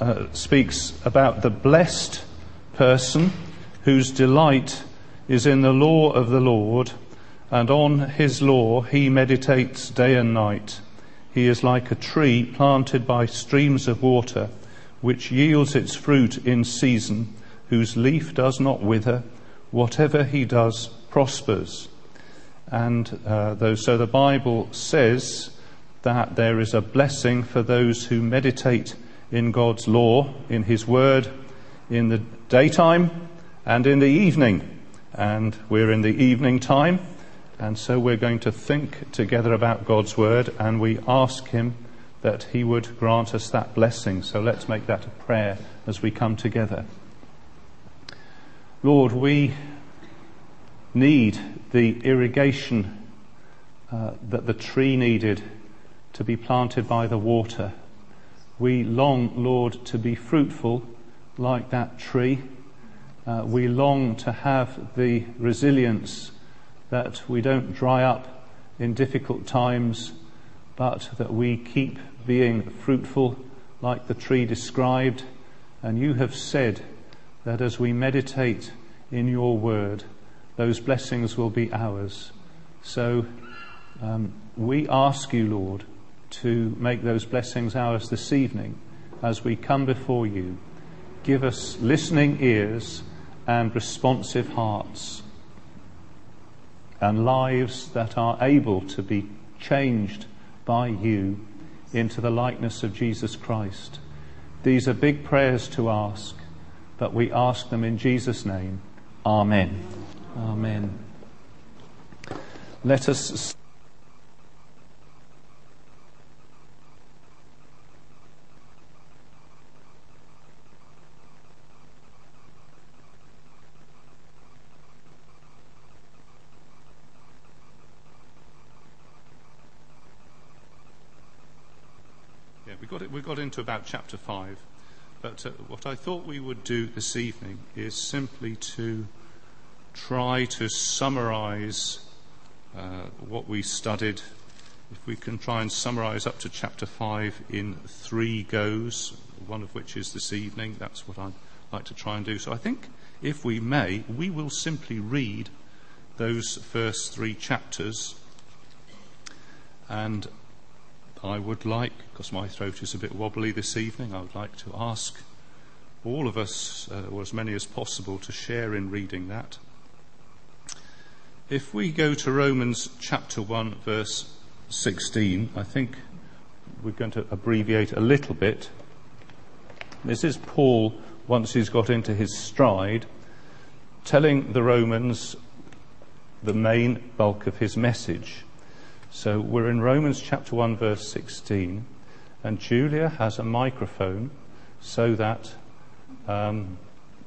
uh, speaks about the blessed person whose delight is in the law of the Lord, and on his law he meditates day and night. He is like a tree planted by streams of water, which yields its fruit in season, whose leaf does not wither. Whatever he does prospers. And uh, so the Bible says that there is a blessing for those who meditate in God's law, in His Word, in the daytime and in the evening. And we're in the evening time. And so we're going to think together about God's word and we ask Him that He would grant us that blessing. So let's make that a prayer as we come together. Lord, we need the irrigation uh, that the tree needed to be planted by the water. We long, Lord, to be fruitful like that tree. Uh, we long to have the resilience that we don't dry up in difficult times, but that we keep being fruitful like the tree described. And you have said that as we meditate in your word, those blessings will be ours. So um, we ask you, Lord, to make those blessings ours this evening as we come before you. Give us listening ears and responsive hearts and lives that are able to be changed by you into the likeness of Jesus Christ. These are big prayers to ask, but we ask them in Jesus' name. Amen. Amen. Let us. Got, it, we got into about chapter 5. But uh, what I thought we would do this evening is simply to try to summarize uh, what we studied. If we can try and summarize up to chapter 5 in three goes, one of which is this evening, that's what I'd like to try and do. So I think, if we may, we will simply read those first three chapters and I would like, because my throat is a bit wobbly this evening, I would like to ask all of us, uh, or as many as possible, to share in reading that. If we go to Romans chapter 1, verse 16, I think we're going to abbreviate a little bit. This is Paul, once he's got into his stride, telling the Romans the main bulk of his message. So we're in Romans chapter 1, verse 16, and Julia has a microphone so that um,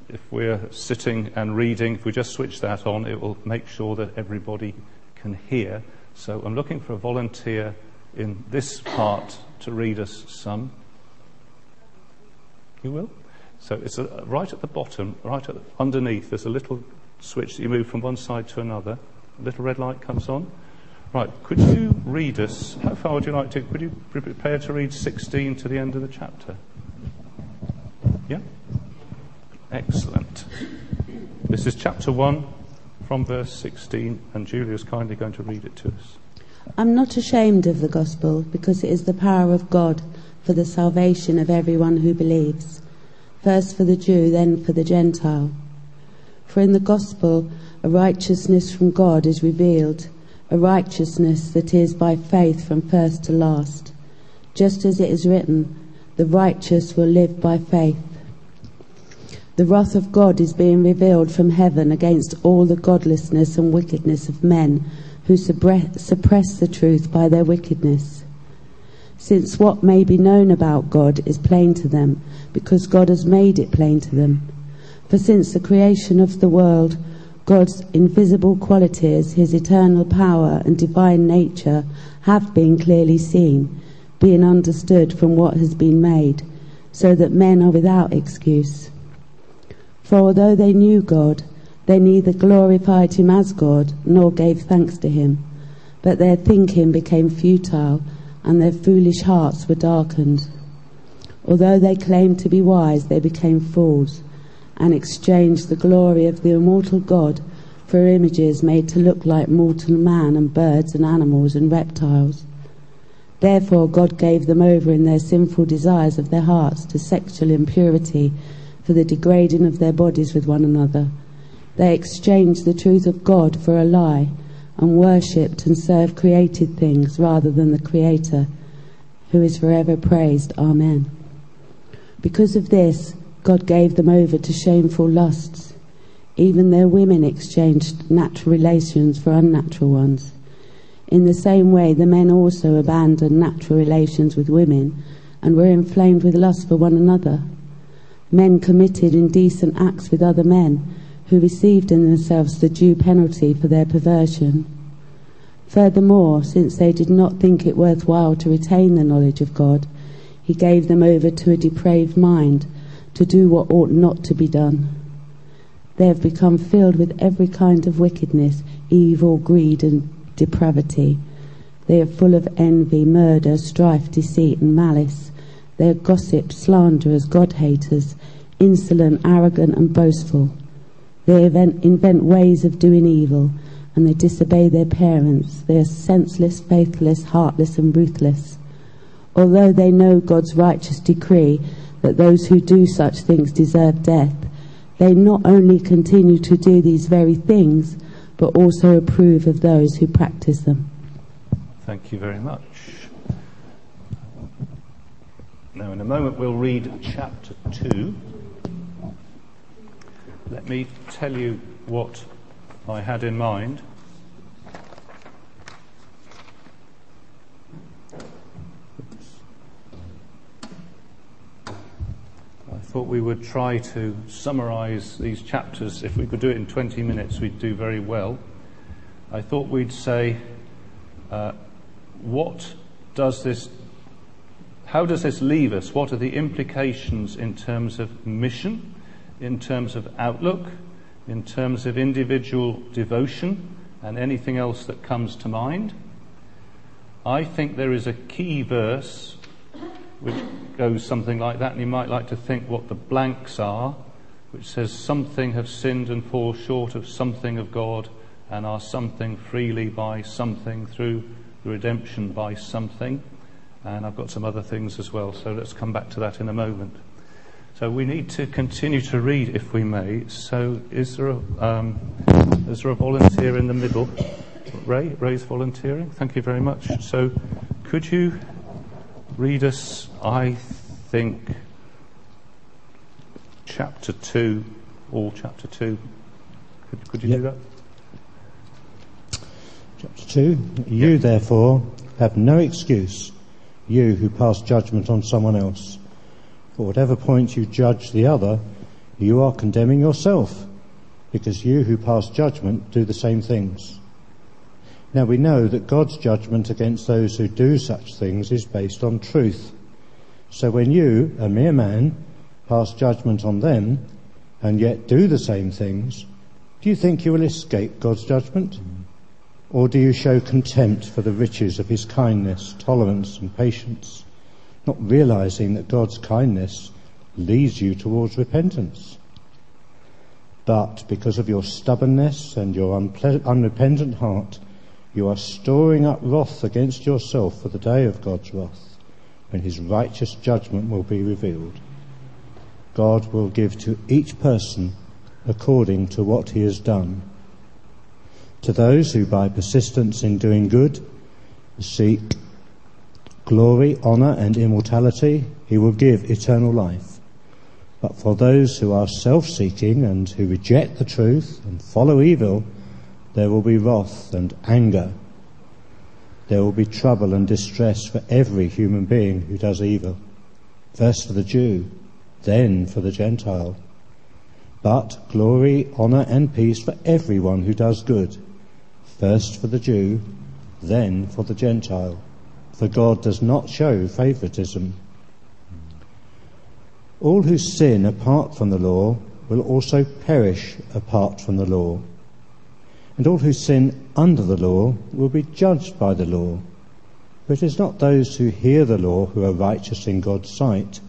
if we're sitting and reading, if we just switch that on, it will make sure that everybody can hear. So I'm looking for a volunteer in this part to read us some. You will? So it's a, right at the bottom, right the, underneath, there's a little switch that you move from one side to another. A little red light comes on. Right, could you read us, how far would you like to, could you prepare to read 16 to the end of the chapter? Yeah? Excellent. This is chapter 1 from verse 16, and Julia's kindly going to read it to us. I'm not ashamed of the gospel because it is the power of God for the salvation of everyone who believes, first for the Jew, then for the Gentile. For in the gospel, a righteousness from God is revealed a righteousness that is by faith from first to last. Just as it is written, the righteous will live by faith. The wrath of God is being revealed from heaven against all the godlessness and wickedness of men who suppress the truth by their wickedness. Since what may be known about God is plain to them, because God has made it plain to them. For since the creation of the world, God's invisible qualities, his eternal power and divine nature have been clearly seen, being understood from what has been made, so that men are without excuse. For although they knew God, they neither glorified him as God nor gave thanks to him, but their thinking became futile and their foolish hearts were darkened. Although they claimed to be wise, they became fools and exchanged the glory of the immortal God for images made to look like mortal man and birds and animals and reptiles. Therefore, God gave them over in their sinful desires of their hearts to sexual impurity for the degrading of their bodies with one another. They exchanged the truth of God for a lie and worshipped and served created things rather than the Creator, who is forever praised. Amen. Because of this, God gave them over to shameful lusts. Even their women exchanged natural relations for unnatural ones. In the same way, the men also abandoned natural relations with women and were inflamed with lust for one another. Men committed indecent acts with other men who received in themselves the due penalty for their perversion. Furthermore, since they did not think it worthwhile to retain the knowledge of God, he gave them over to a depraved mind to do what ought not to be done. They have become filled with every kind of wickedness, evil, greed, and depravity. They are full of envy, murder, strife, deceit, and malice. They are gossips, slanderers, God haters, insolent, arrogant, and boastful. They invent, ways of doing evil, and they disobey their parents. They are senseless, faithless, heartless, and ruthless. Although they know God's righteous decree that those who do such things deserve death, they not only continue to do these very things, but also approve of those who practice them. Thank you very much. Now, in a moment, we'll read chapter 2. Let me tell you what I had in mind. Thought we would try to summarize these chapters. If we could do it in 20 minutes, we'd do very well. I thought we'd say, uh, what does this, how does this leave us? What are the implications in terms of mission, in terms of outlook, in terms of individual devotion, and anything else that comes to mind? I think there is a key verse which goes something like that, and you might like to think what the blanks are, which says, Something have sinned and fall short of something of God, and are something freely by something through the redemption by something. And I've got some other things as well, so let's come back to that in a moment. So we need to continue to read, if we may. So is there a, um, is there a volunteer in the middle? Ray, Ray's volunteering. Thank you very much. So could you read us, I think, chapter 2, all chapter 2. Could, could you yep. do that? Chapter 2. You, yep. therefore, have no excuse, you who pass judgment on someone else. For whatever point you judge the other, you are condemning yourself, because you who pass judgment do the same things. Now we know that God's judgment against those who do such things is based on truth. So when you, a mere man, pass judgment on them and yet do the same things, do you think you will escape God's judgment? Or do you show contempt for the riches of his kindness, tolerance and patience, not realizing that God's kindness leads you towards repentance? But because of your stubbornness and your unrepentant heart, you are storing up wrath against yourself for the day of God's wrath, when his righteous judgment will be revealed. God will give to each person according to what he has done. To those who by persistence in doing good seek glory, honour and immortality, he will give eternal life. But for those who are self-seeking and who reject the truth and follow evil, there will be wrath and anger. There will be trouble and distress for every human being who does evil. First for the Jew, then for the Gentile. But glory, honour and peace for everyone who does good. First for the Jew, then for the Gentile. For God does not show favouritism. All who sin apart from the law will also perish apart from the law. And all who sin under the law will be judged by the law. But it is not those who hear the law who are righteous in God's sight,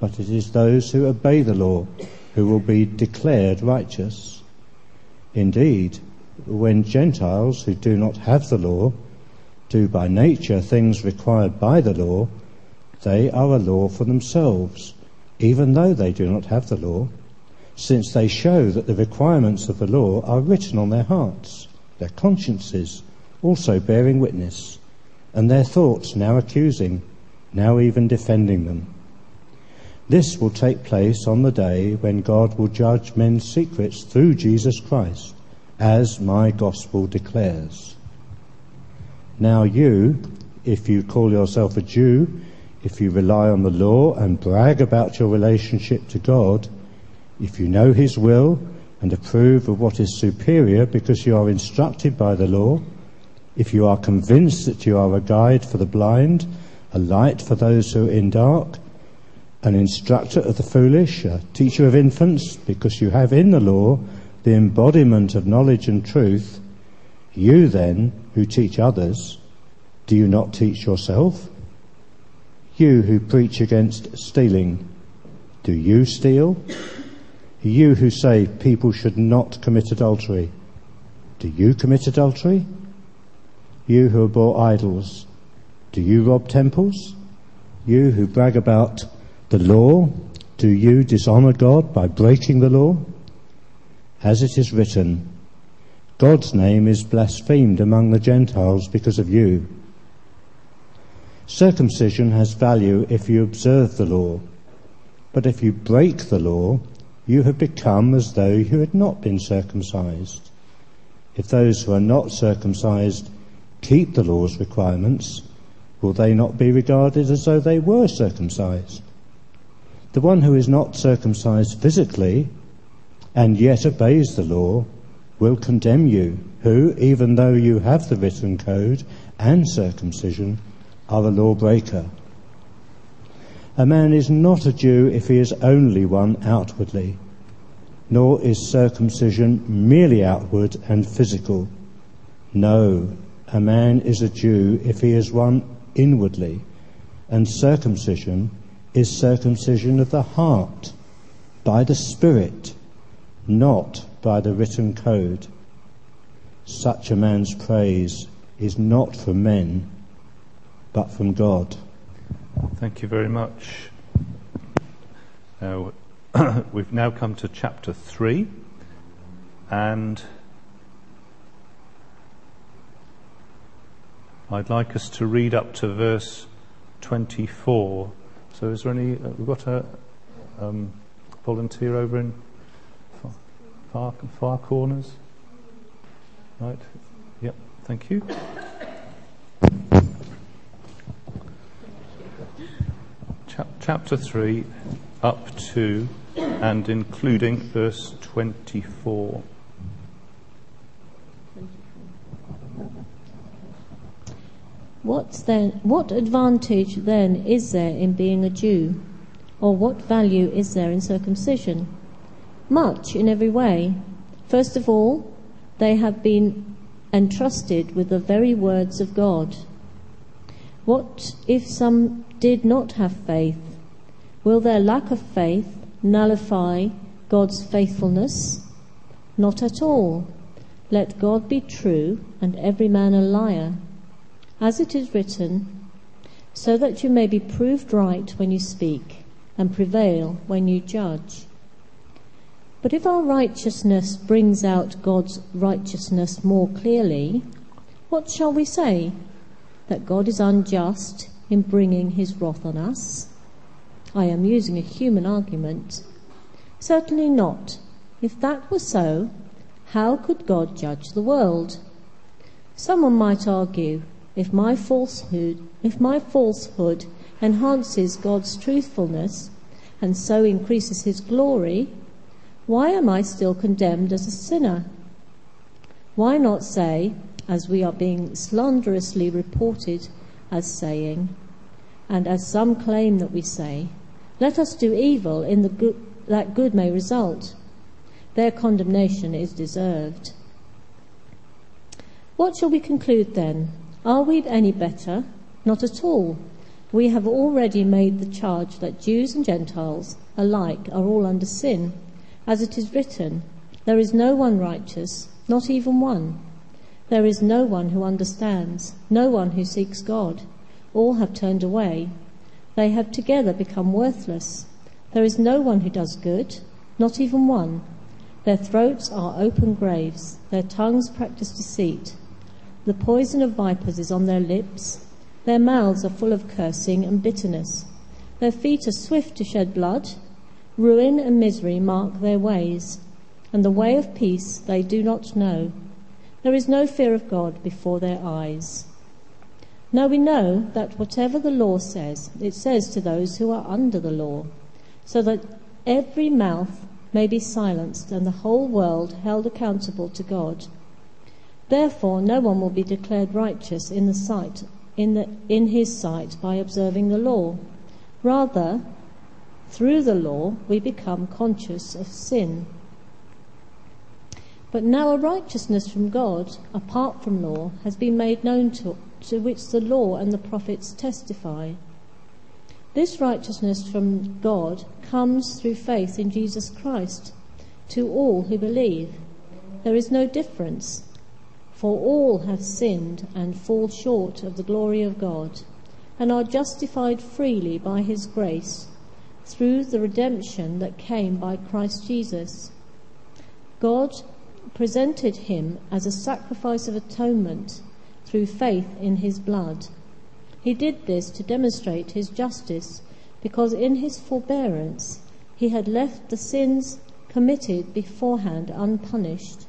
but it is those who obey the law who will be declared righteous. Indeed, when Gentiles who do not have the law do by nature things required by the law, they are a law for themselves, even though they do not have the law, since they show that the requirements of the law are written on their hearts, their consciences also bearing witness, and their thoughts now accusing, now even defending them. This will take place on the day when God will judge men's secrets through Jesus Christ, as my gospel declares. Now you, if you call yourself a Jew, if you rely on the law and brag about your relationship to God, if you know His will and approve of what is superior because you are instructed by the law, if you are convinced that you are a guide for the blind, a light for those who are in dark, an instructor of the foolish, a teacher of infants, because you have in the law the embodiment of knowledge and truth, you then, who teach others, do you not teach yourself? You who preach against stealing, do you steal? You who say people should not commit adultery, do you commit adultery? You who abhor idols, do you rob temples? You who brag about the law, do you dishonor God by breaking the law? As it is written, God's name is blasphemed among the Gentiles because of you. Circumcision has value if you observe the law, but if you break the law, you have become as though you had not been circumcised. If those who are not circumcised keep the law's requirements, will they not be regarded as though they were circumcised? The one who is not circumcised physically and yet obeys the law will condemn you, who, even though you have the written code and circumcision, are a lawbreaker. A man is not a Jew if he is only one outwardly, nor is circumcision merely outward and physical. No, a man is a Jew if he is one inwardly, and circumcision is circumcision of the heart by the Spirit, not by the written code. Such a man's praise is not from men, but from God. Thank you very much. We've now come to chapter 3, and I'd like us to read up to verse 24. So, is there any? Uh, we've got a um, volunteer over in far, far, far corners. Right. Yep. Thank you. Chapter 3 up to and including verse 24. What then what advantage then is there in being a Jew? Or what value is there in circumcision? Much in every way. First of all, they have been entrusted with the very words of God. What if some did not have faith? Will their lack of faith nullify God's faithfulness? Not at all. Let God be true and every man a liar as it is written, so that you may be proved right when you speak and prevail when you judge. But if our righteousness brings out God's righteousness more clearly, what shall we say? That God is unjust in bringing his wrath on us? I am using a human argument. Certainly not. If that were so, how could God judge the world? Someone might argue if my falsehood, if my falsehood enhances God's truthfulness and so increases his glory, why am I still condemned as a sinner? Why not say, as we are being slanderously reported as saying, and as some claim that we say, let us do evil in the good, that good may result. Their condemnation is deserved. What shall we conclude then? Are we any better? Not at all. we have already made the charge that Jews and Gentiles alike are all under sin. As it is written, there is no one righteous, not even one. There is no one who understands, no one who seeks God. All have turned away. They have together become worthless. There is no one who does good, not even one. Their throats are open graves, their tongues practice deceit. The poison of vipers is on their lips, their mouths are full of cursing and bitterness. Their feet are swift to shed blood. Ruin and misery mark their ways, and the way of peace they do not know. There is no fear of God before their eyes. Now we know that whatever the law says, it says to those who are under the law, so that every mouth may be silenced and the whole world held accountable to God. Therefore, no one will be declared righteous in the sight in, the, in his sight by observing the law. Rather, through the law, we become conscious of sin. But now a righteousness from God, apart from law, has been made known to, to which the law and the prophets testify. This righteousness from God comes through faith in Jesus Christ to all who believe. There is no difference for all have sinned and fall short of the glory of God, and are justified freely by his grace through the redemption that came by Christ Jesus. God presented him as a sacrifice of atonement through faith in his blood. He did this to demonstrate his justice, because in his forbearance he had left the sins committed beforehand unpunished.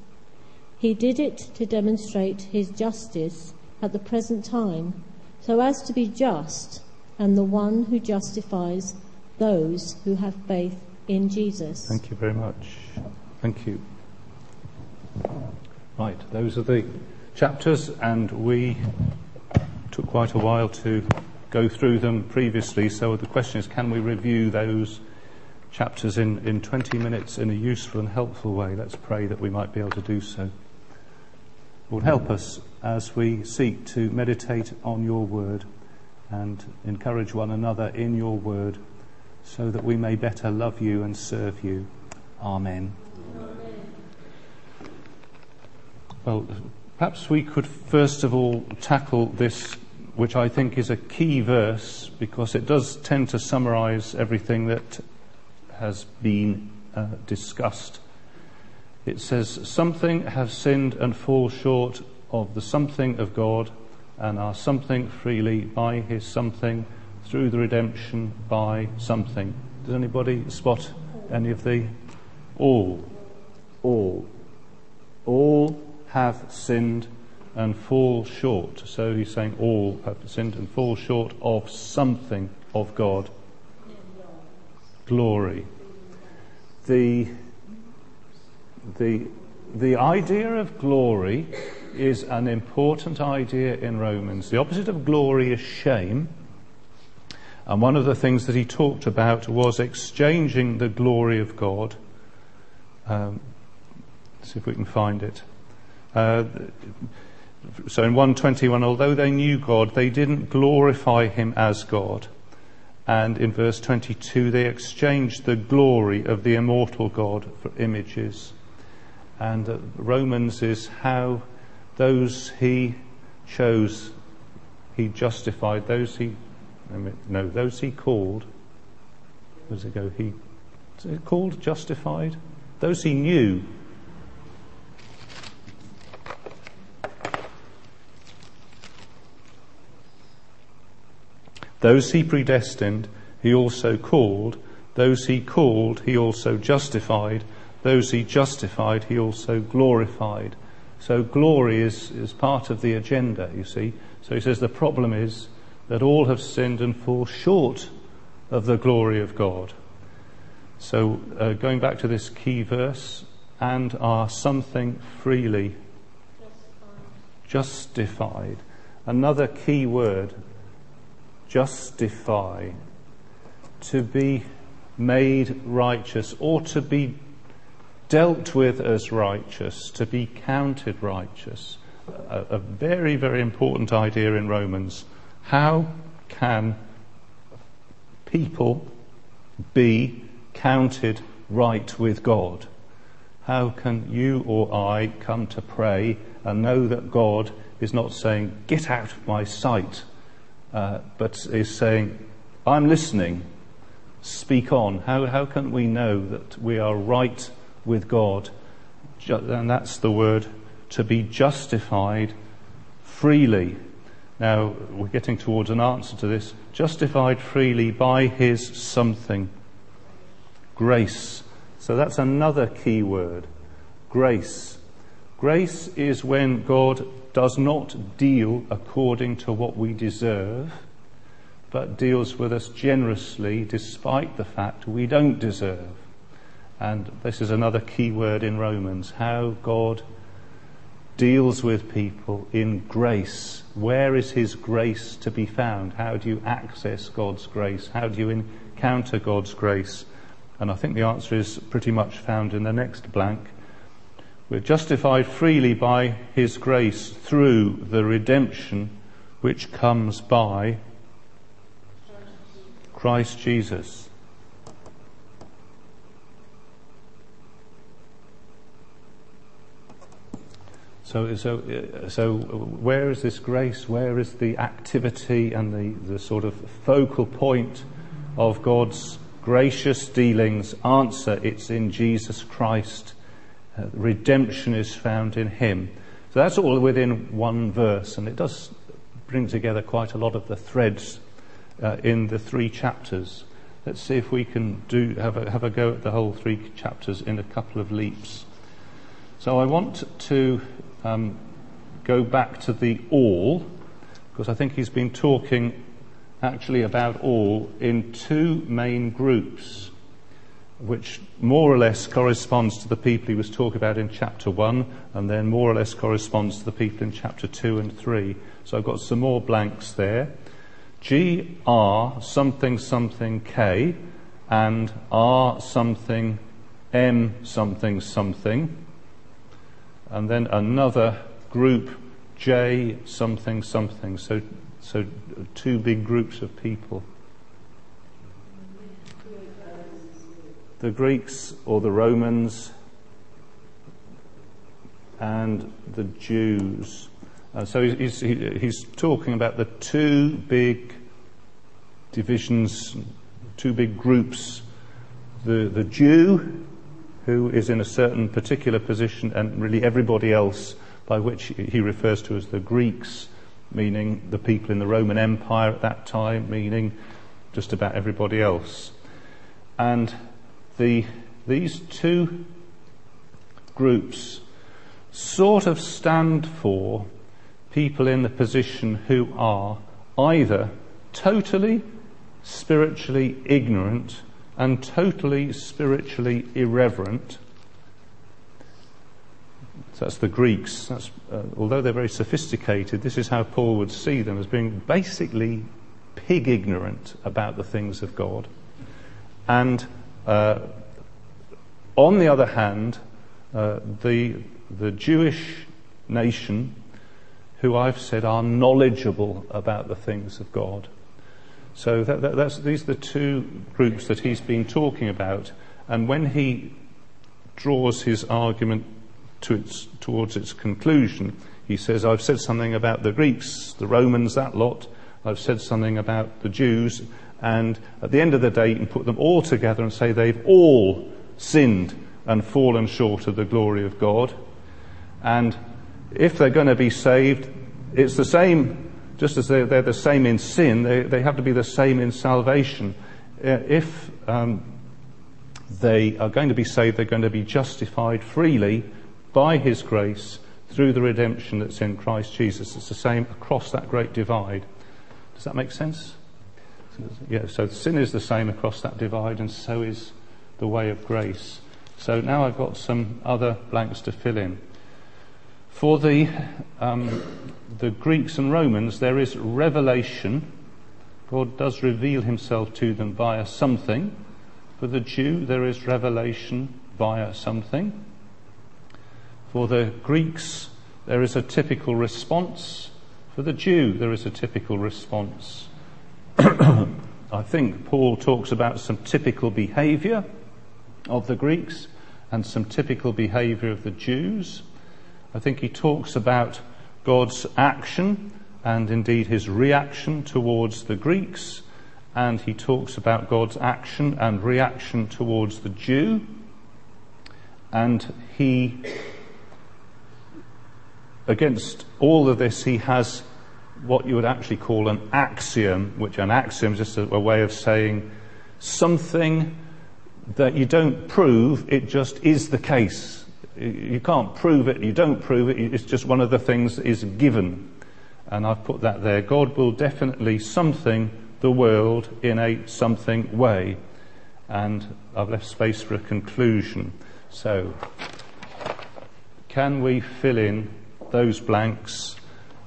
He did it to demonstrate his justice at the present time, so as to be just and the one who justifies those who have faith in Jesus. Thank you very much. Thank you. Right, those are the chapters, and we took quite a while to go through them previously. So the question is can we review those chapters in, in 20 minutes in a useful and helpful way? Let's pray that we might be able to do so. Lord, help us as we seek to meditate on your word and encourage one another in your word so that we may better love you and serve you. Amen. Amen. Well, perhaps we could first of all tackle this, which I think is a key verse because it does tend to summarize everything that has been uh, discussed it says, Something have sinned and fall short of the something of God and are something freely by his something through the redemption by something. Does anybody spot any of the all? All. Have sinned and fall short. So he's saying all have sinned and fall short of something of God. Glory. The the, the idea of glory is an important idea in Romans. The opposite of glory is shame. And one of the things that he talked about was exchanging the glory of God. Um, see if we can find it. Uh, so in 121, although they knew God, they didn't glorify him as God. And in verse 22, they exchanged the glory of the immortal God for images and Romans is how those he chose, he justified, those he, no, those he called, does it go? He, called justified? Those he knew. Those he predestined, he also called. Those he called, he also justified. Those he justified, he also glorified. So glory is, is part of the agenda, you see. So he says the problem is that all have sinned and fall short of the glory of God. So uh, going back to this key verse, and are something freely justified. justified. Another key word, justify. To be made righteous or to be dealt with as righteous, to be counted righteous. A, a, very, very important idea in Romans. How can people be counted right with God? How can you or I come to pray and know that God is not saying, Get out of my sight, uh, but is saying, I'm listening, speak on? How, how can we know that we are right with God? And that's the word to be justified freely. Now, we're getting towards an answer to this. Justified freely by his something. Grace. So that's another key word. Grace. Grace is when God does not deal according to what we deserve, but deals with us generously despite the fact we don't deserve. And this is another key word in Romans how God deals with people in grace. Where is His grace to be found? How do you access God's grace? How do you encounter God's grace? And I think the answer is pretty much found in the next blank. We're justified freely by His grace through the redemption which comes by Christ Jesus. So, so, uh, so where is this grace? Where is the activity and the, the sort of focal point of God's gracious dealings? Answer, it's in Jesus Christ uh, redemption is found in him. So that's all within one verse, and it does bring together quite a lot of the threads uh, in the three chapters. Let's see if we can do have a, have a go at the whole three chapters in a couple of leaps. So I want to um, go back to the all, because I think he's been talking actually about all in two main groups which more or less corresponds to the people he was talking about in chapter 1, and then more or less corresponds to the people in chapter 2 and 3. So I've got some more blanks there. G R something something K and R something M something something. And then another group J something something. So, so two big groups of people. The Greeks or the Romans and the Jews. Uh, so he's, he's talking about the two big divisions, two big groups. The, the Jew, who is in a certain particular position, and really everybody else, by which he refers to as the Greeks, meaning the people in the Roman Empire at that time, meaning just about everybody else. And the, these two groups sort of stand for people in the position who are either totally spiritually ignorant and totally spiritually irreverent. So that's the Greeks. That's, uh, although they're very sophisticated, this is how Paul would see them as being basically pig ignorant about the things of God. And on the other hand, uh, the, the Jewish nation, who I've said are knowledgeable about the things of God. So that, that, these are the two groups that he's been talking about. And when he draws his argument to its, towards its conclusion, he says, I've said something about the Greeks, the Romans, that lot. I've said something about the Jews, and at the end of the day, you can put them all together and say they've all sinned and fallen short of the glory of God. And if they're going to be saved, it's the same, just as they're, the same in sin, they, they have to be the same in salvation. Uh, if um, they are going to be saved, they're going to be justified freely by His grace through the redemption that's in Christ Jesus. It's the same across that great divide. Does that make sense? Yeah, so sin is the same across that divide, and so is the way of grace. So now I've got some other blanks to fill in. For the, um, the Greeks and Romans, there is revelation. God does reveal himself to them via something. For the Jew, there is revelation via something. For the Greeks, there is a typical response. For the Jew, there is a typical response. I think Paul talks about some typical behavior of the Greeks and some typical behavior of the Jews. I think he talks about God's action and indeed his reaction towards the Greeks, and he talks about God's action and reaction towards the Jew. And he, against all of this, he has what you would actually call an axiom, which an axiom is just a, a way of saying something that you don't prove, it just is the case. You can't prove it, you don't prove it, it's just one of the things that is given. And I've put that there. God will definitely something the world in a something way. And I've left space for a conclusion. So, can we fill in those blanks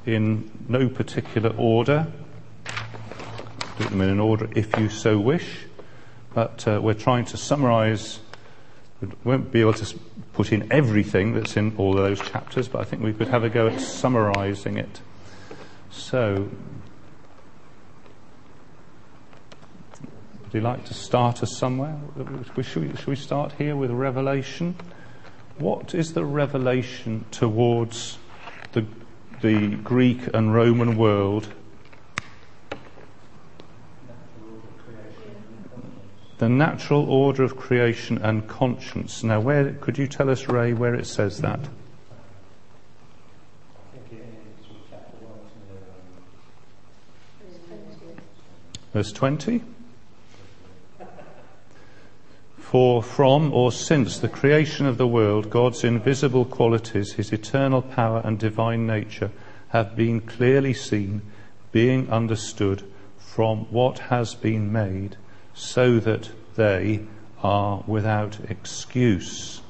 in no particular order? Do them in an order if you so wish. But uh, we're trying to summarize. We won't be able to put in everything that's in all of those chapters, but I think we could have a go at summarizing it. So, would you like to start us somewhere? Should we, should we start here with Revelation? What is the revelation towards the Greek and Roman world? The natural order of creation and conscience. Now, where could you tell us, Ray, where it says that? Verse 20. For from or since the creation of the world, God's invisible qualities, his eternal power and divine nature, have been clearly seen, being understood from what has been made, so that they are without excuse.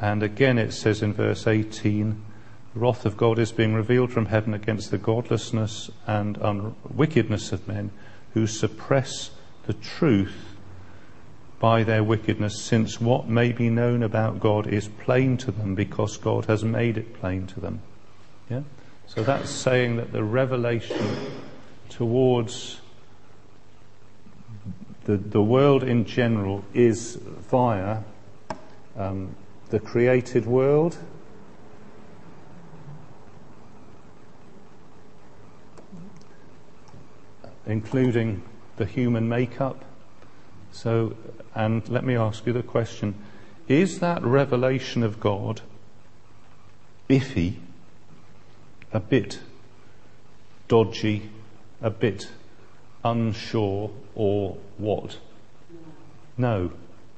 And again it says in verse 18, the wrath of God is being revealed from heaven against the godlessness and un- wickedness of men who suppress the truth by their wickedness, since what may be known about God is plain to them because God has made it plain to them. Yeah? So that's saying that the revelation towards the, the world in general is via um, the created world including the human makeup. So, and let me ask you the question is that revelation of God iffy, a bit dodgy, a bit unsure, or what? No,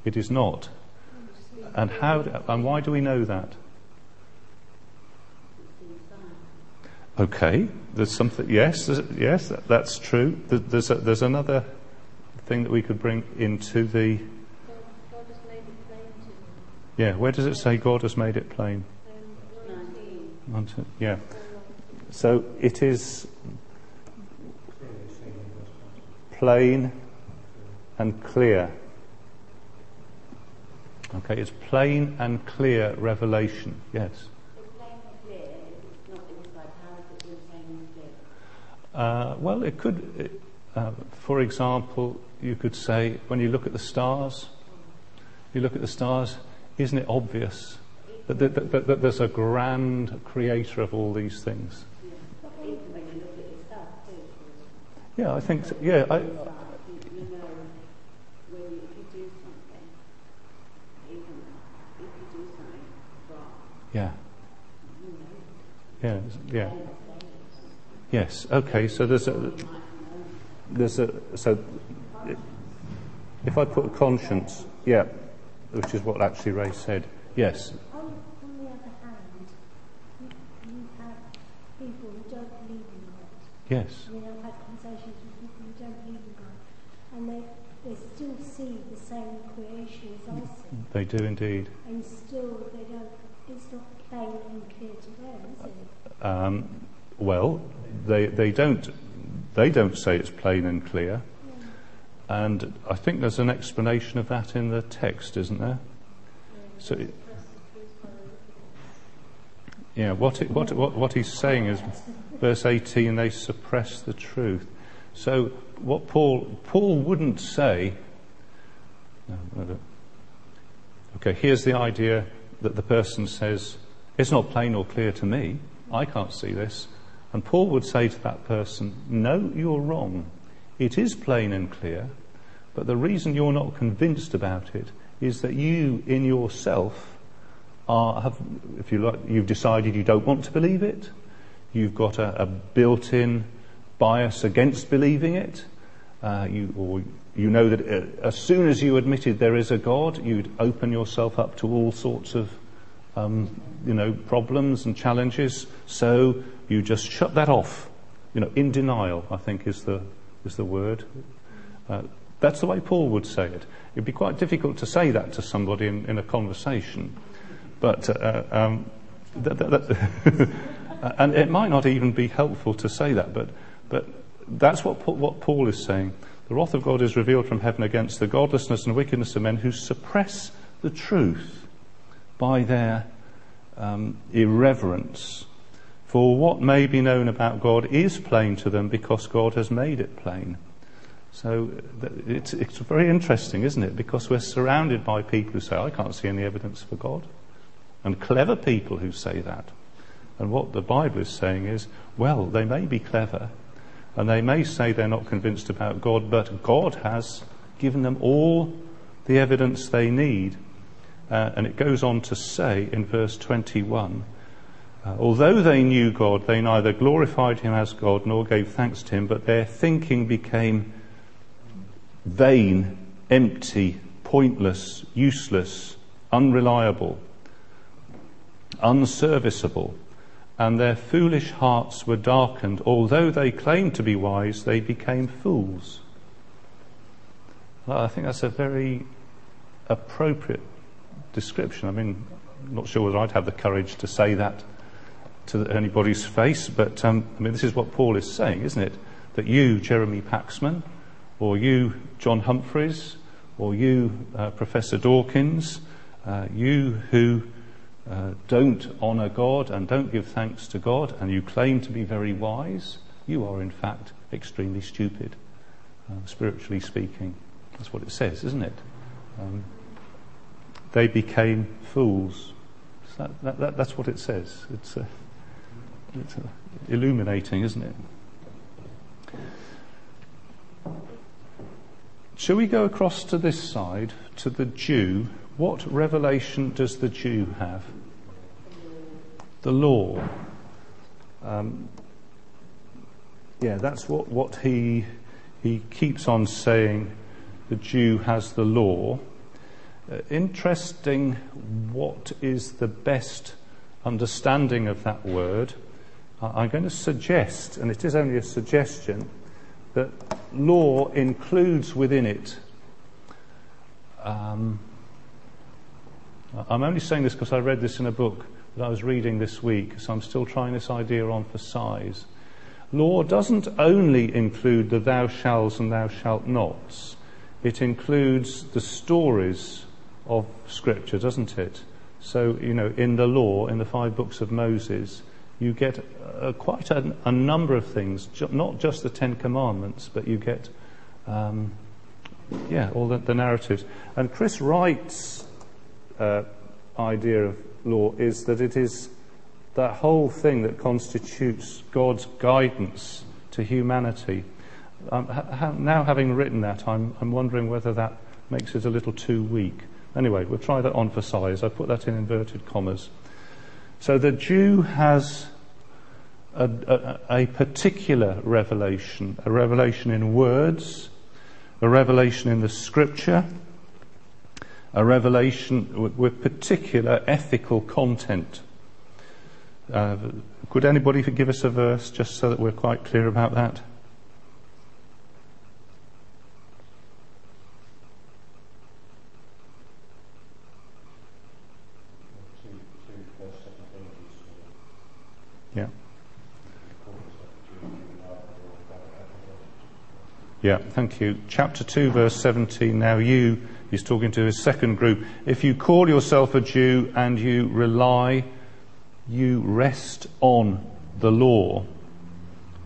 it is not. And how? And why do we know that? Okay, there's something. Yes, yes, that's true. There's a, there's another thing that we could bring into the. Yeah, where does it say God has made it plain? Yeah. So it is plain and clear. Okay, it's plain and clear revelation. Yes. Uh, well, it could, uh, for example, you could say when you look at the stars, you look at the stars, isn't it obvious that, that, that, that there's a grand creator of all these things? Yeah, I think so. Yeah, I, yeah. Yeah, yeah. Yes. Okay. So there's a there's a so if I put a conscience, yeah, which is what actually Ray said. Yes. On, on the other hand, you, you have people who don't believe in God. Yes. I mean, I've had conversations with people who don't believe in God, and they they still see the same creation as I see. They do indeed. And still, they don't. It's not plain and clear to them, is it? Um, well, they, they, don't, they don't say it's plain and clear. And I think there's an explanation of that in the text, isn't there? So, Yeah, what, it, what, what, what he's saying is, verse 18, they suppress the truth. So, what Paul, Paul wouldn't say, okay, here's the idea that the person says, it's not plain or clear to me. I can't see this. And Paul would say to that person, no, you're wrong. It is plain and clear, but the reason you're not convinced about it is that you in yourself are, have, if you like, you've decided you don't want to believe it. You've got a, a built-in bias against believing it. Uh, you, or you know that uh, as soon as you admitted there is a God, you'd open yourself up to all sorts of, um, you know, problems and challenges. So you just shut that off. You know, in denial, I think is the is the word. Uh, that's the way Paul would say it. It'd be quite difficult to say that to somebody in, in a conversation, but uh, um, th- th- th- and it might not even be helpful to say that, but but that's what what Paul is saying. The wrath of God is revealed from heaven against the godlessness and wickedness of men who suppress the truth by their um, irreverence. For what may be known about God is plain to them because God has made it plain. So it's, it's very interesting, isn't it? Because we're surrounded by people who say, I can't see any evidence for God. And clever people who say that. And what the Bible is saying is, well, they may be clever, and they may say they're not convinced about God, but God has given them all the evidence they need. Uh, and it goes on to say in verse 21 uh, although they knew God, they neither glorified him as God nor gave thanks to him, but their thinking became vain, empty, pointless, useless, unreliable, unserviceable and their foolish hearts were darkened. Although they claimed to be wise, they became fools. Well, I think that's a very appropriate description. I mean, I'm not sure whether I'd have the courage to say that to anybody's face, but um, I mean, this is what Paul is saying, isn't it? That you, Jeremy Paxman, or you, John Humphrys, or you, uh, Professor Dawkins, uh, you who uh, don't honour God and don't give thanks to God, and you claim to be very wise, you are in fact extremely stupid, uh, spiritually speaking. That's what it says, isn't it? Um, they became fools. That, that, that, that's what it says. It's, uh, it's uh, illuminating, isn't it? Shall we go across to this side, to the Jew? What revelation does the Jew have? the law. Um, yeah, that's what, what he, he keeps on saying. The Jew has the law. Uh, interesting, what is the best understanding of that word? I'm going to suggest, and it is only a suggestion, that law includes within it. Um, I'm only saying this because I read this in a book that I was reading this week, so I'm still trying this idea on for size. Law doesn't only include the thou shalls and thou shalt nots, it includes the stories of Scripture, doesn't it? So, you know, in the law, in the five books of Moses, you get uh, quite a, a, number of things, ju- not just the Ten Commandments, but you get, um, yeah, all the, the, narratives. And Chris Wright's uh, idea of law is that it is that whole thing that constitutes God's guidance to humanity. Um, ha- now, having written that, I'm, I'm wondering whether that makes it a little too weak. Anyway, we'll try that on for size. I put that in inverted commas. So the Jew has a, a, a, particular revelation, a revelation in words, a revelation in the scripture, a revelation with, with particular ethical content. Uh, could anybody give us a verse just so that we're quite clear about that? Yeah, thank you. Chapter 2, verse 17. Now you He's talking to his second group. If you call yourself a Jew and you rely, you rest on the law.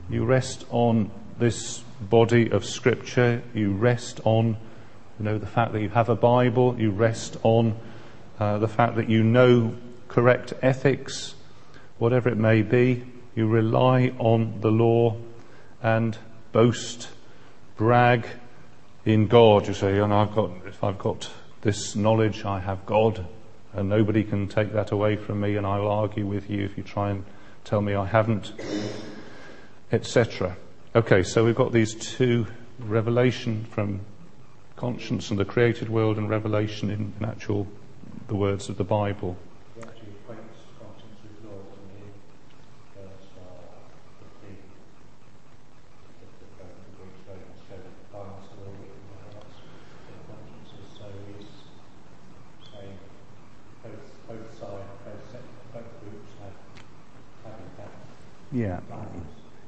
You rest on this body of Scripture. You rest on, you know, the fact that you have a Bible. You rest on uh, the fact that you know correct ethics, whatever it may be. You rely on the law and boast, brag in God. You say, I've got, if I've got this knowledge, I have God, and nobody can take that away from me, and I'll argue with you if you try and tell me I haven't, etc. Okay, so we've got these two revelation from conscience and the created world, and revelation in, in actual the words of the Bible. Yeah.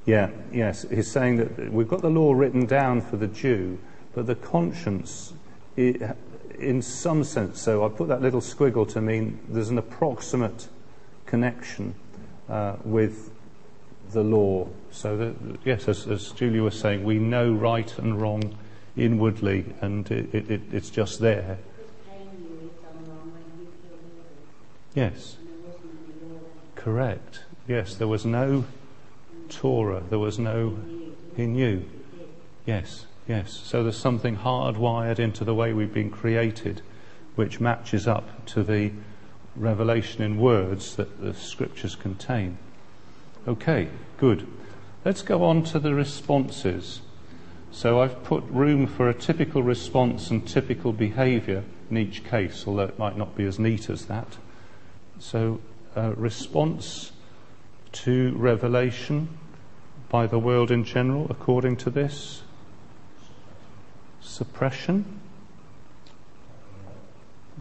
Yeah, yes. He's saying that we've got the law written down for the Jew, but the conscience, in some sense, so I put that little squiggle to mean there's an approximate connection uh, with the law. So, that, yes, as, as Julia was saying, we know right and wrong inwardly, and it, it, it's just there. Yes. Correct. Yes, there was no Torah, there was no. He knew. Yes, yes. So there's something hardwired into the way we've been created which matches up to the revelation in words that the scriptures contain. Okay, good. Let's go on to the responses. So I've put room for a typical response and typical behaviour in each case, although it might not be as neat as that. So, uh, response to revelation by the world in general, according to this? Suppression.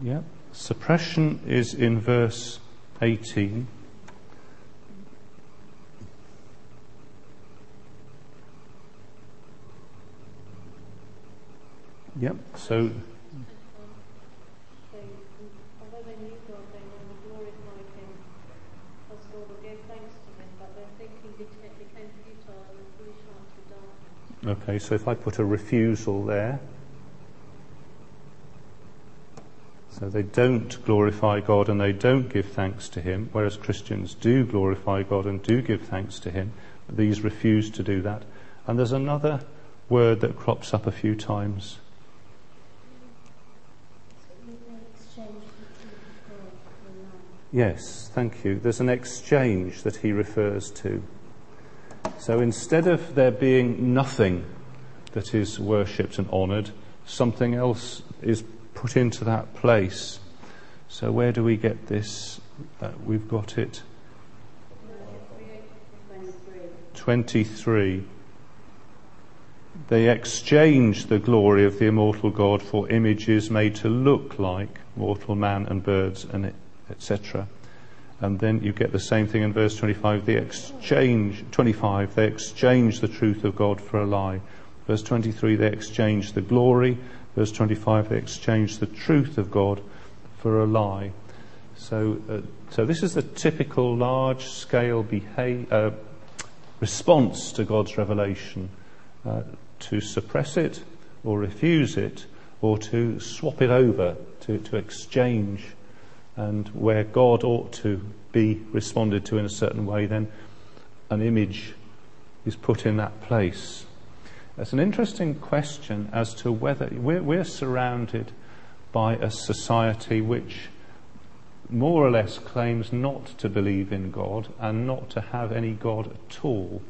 Yeah. Suppression is in verse 18. Yep. So Okay, so if I put a refusal there, so they don't glorify God and they don't give thanks to Him, whereas Christians do glorify God and do give thanks to Him, but these refuse to do that. And there's another word that crops up a few times. Yes, thank you. There's an exchange that he refers to. So instead of there being nothing that is worshipped and honoured, something else is put into that place. So where do we get this? Uh, we've got it. 23. They exchange the glory of the immortal God for images made to look like mortal man and birds and etc. And then you get the same thing in verse 25. They exchange, 25, they exchange the truth of God for a lie. Verse 23, they exchange the glory. Verse 25, they exchange the truth of God for a lie. So, uh, so this is the typical large scale uh, response to God's revelation. Uh, to suppress it or refuse it or to swap it over, to, to exchange and where God ought to be responded to in a certain way, then an image is put in that place. It's an interesting question as to whether we're, we're surrounded by a society which more or less claims not to believe in God and not to have any God at all.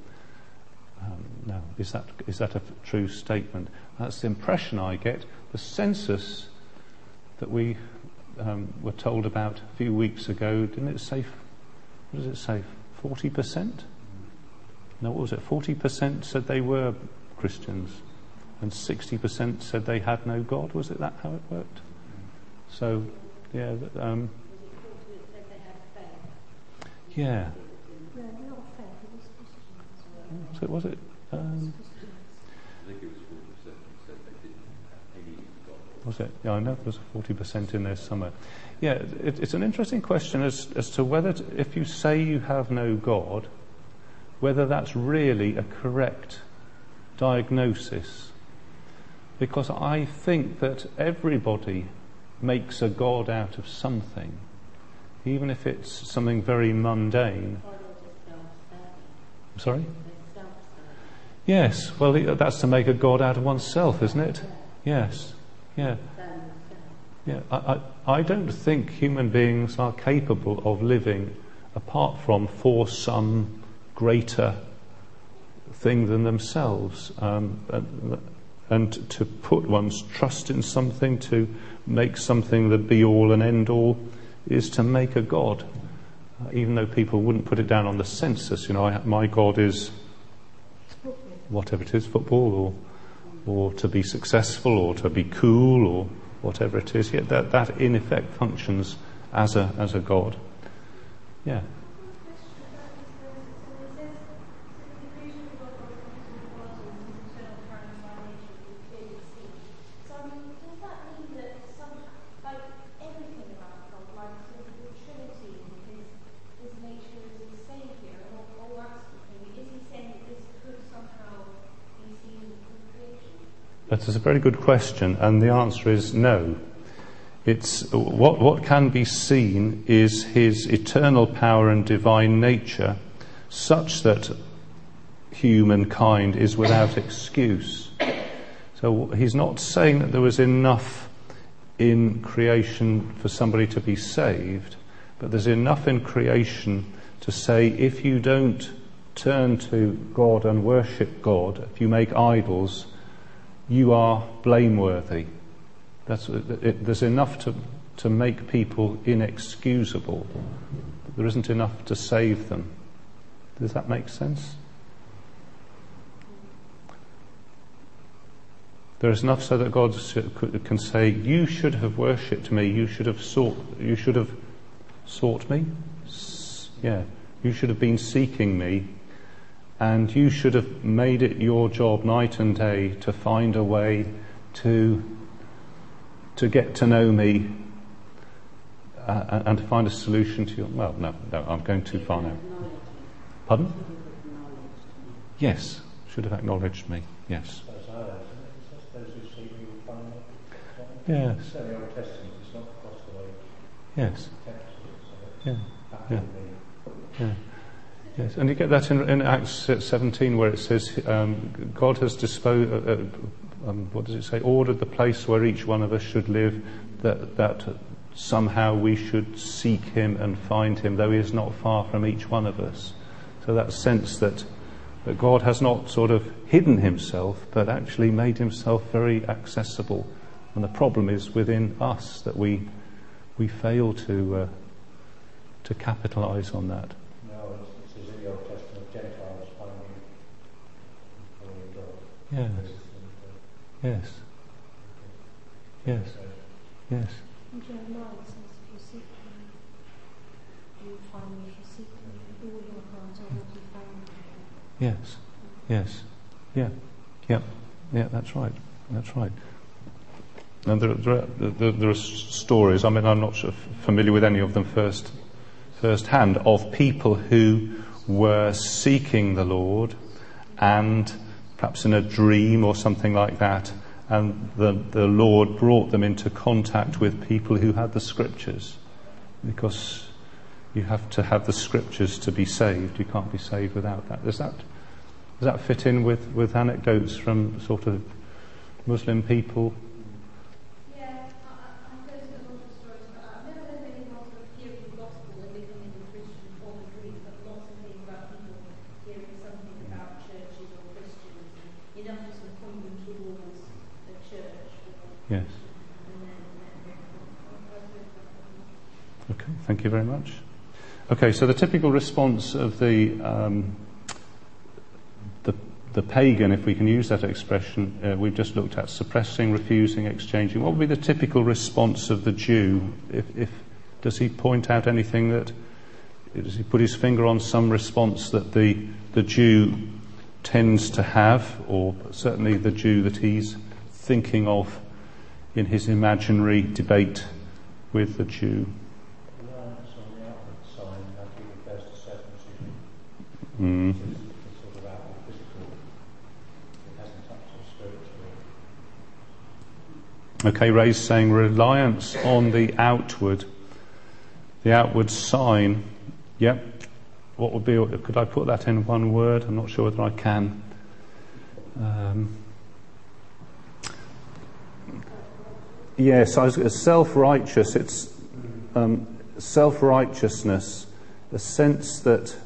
Um, now, is that, is that a true statement? That's the impression I get. The census that we um, were told about a few weeks ago, didn't it say, what does it say, 40%? No, what was it? 40% said they were Christians and 60% said they had no God. Was it that how it worked? So, yeah. Um, yeah. So was it? Um, Was it? Yeah, I know there was a 40% in there somewhere. Yeah, it, it's an interesting question as, as to whether, t if you say you have no God, whether that's really a correct diagnosis. Because I think that everybody makes a God out of something, even if it's something very mundane. Sorry? Yes, well, that's to make a God out of oneself, isn't it? Yes, yeah. Yeah, I, I, I don't think human beings are capable of living apart from for some greater thing than themselves. Um, and, and to put one's trust in something, to make something the be all and end all, is to make a God. Uh, even though people wouldn't put it down on the census, you know, I, my God is whatever it is, football or or to be successful or to be cool or whatever it is. Yet that, that in effect functions as a as a God. Yeah. That is a very good question, and the answer is no. It's, what, what can be seen is his eternal power and divine nature, such that humankind is without excuse. So he's not saying that there was enough in creation for somebody to be saved, but there's enough in creation to say if you don't turn to God and worship God, if you make idols, you are blameworthy. That's, it, there's enough to, to make people inexcusable. There isn't enough to save them. Does that make sense? There is enough so that God can say, "You should have worshipped me. You should have sought. You should have sought me. Yeah, you should have been seeking me and you should have made it your job night and day to find a way to, to get to know me uh, and to find a solution to your. Well, no, no, I'm going too far now. Pardon? Yes, should have acknowledged me. Yes. Yes. Yes. Yeah. Yeah. Yeah. Yes, and you get that in, in Acts 17 where it says um, God has disposed, uh, uh, um, what does it say, ordered the place where each one of us should live, that, that somehow we should seek him and find him, though he is not far from each one of us. So that sense that, that God has not sort of hidden himself, but actually made himself very accessible. And the problem is within us that we, we fail to, uh, to capitalize on that. Yes. Yes. Yes. Yes. Yes. Yes. Yeah. Yeah. Yeah. That's right. That's right. And there, there, are, there, there are stories. I mean, I'm not sure familiar with any of them first, first hand of people who were seeking the Lord and perhaps in a dream or something like that, and the, the Lord brought them into contact with people who had the scriptures. Because you have to have the scriptures to be saved. You can't be saved without that. Does that, does that fit in with, with anecdotes from sort of Muslim people Yes. Okay, thank you very much. Okay, so the typical response of the um, the, the pagan, if we can use that expression, uh, we've just looked at suppressing, refusing, exchanging. What would be the typical response of the Jew? If, if does he point out anything that does he put his finger on some response that the the Jew tends to have, or certainly the Jew that he's thinking of in his imaginary debate with the Jew. Okay, Ray's saying reliance on the outward, the outward sign. Yep. What would be? Could I put that in one word? I'm not sure whether I can. Um, yes, I was self-righteous. It's um, self-righteousness, a sense that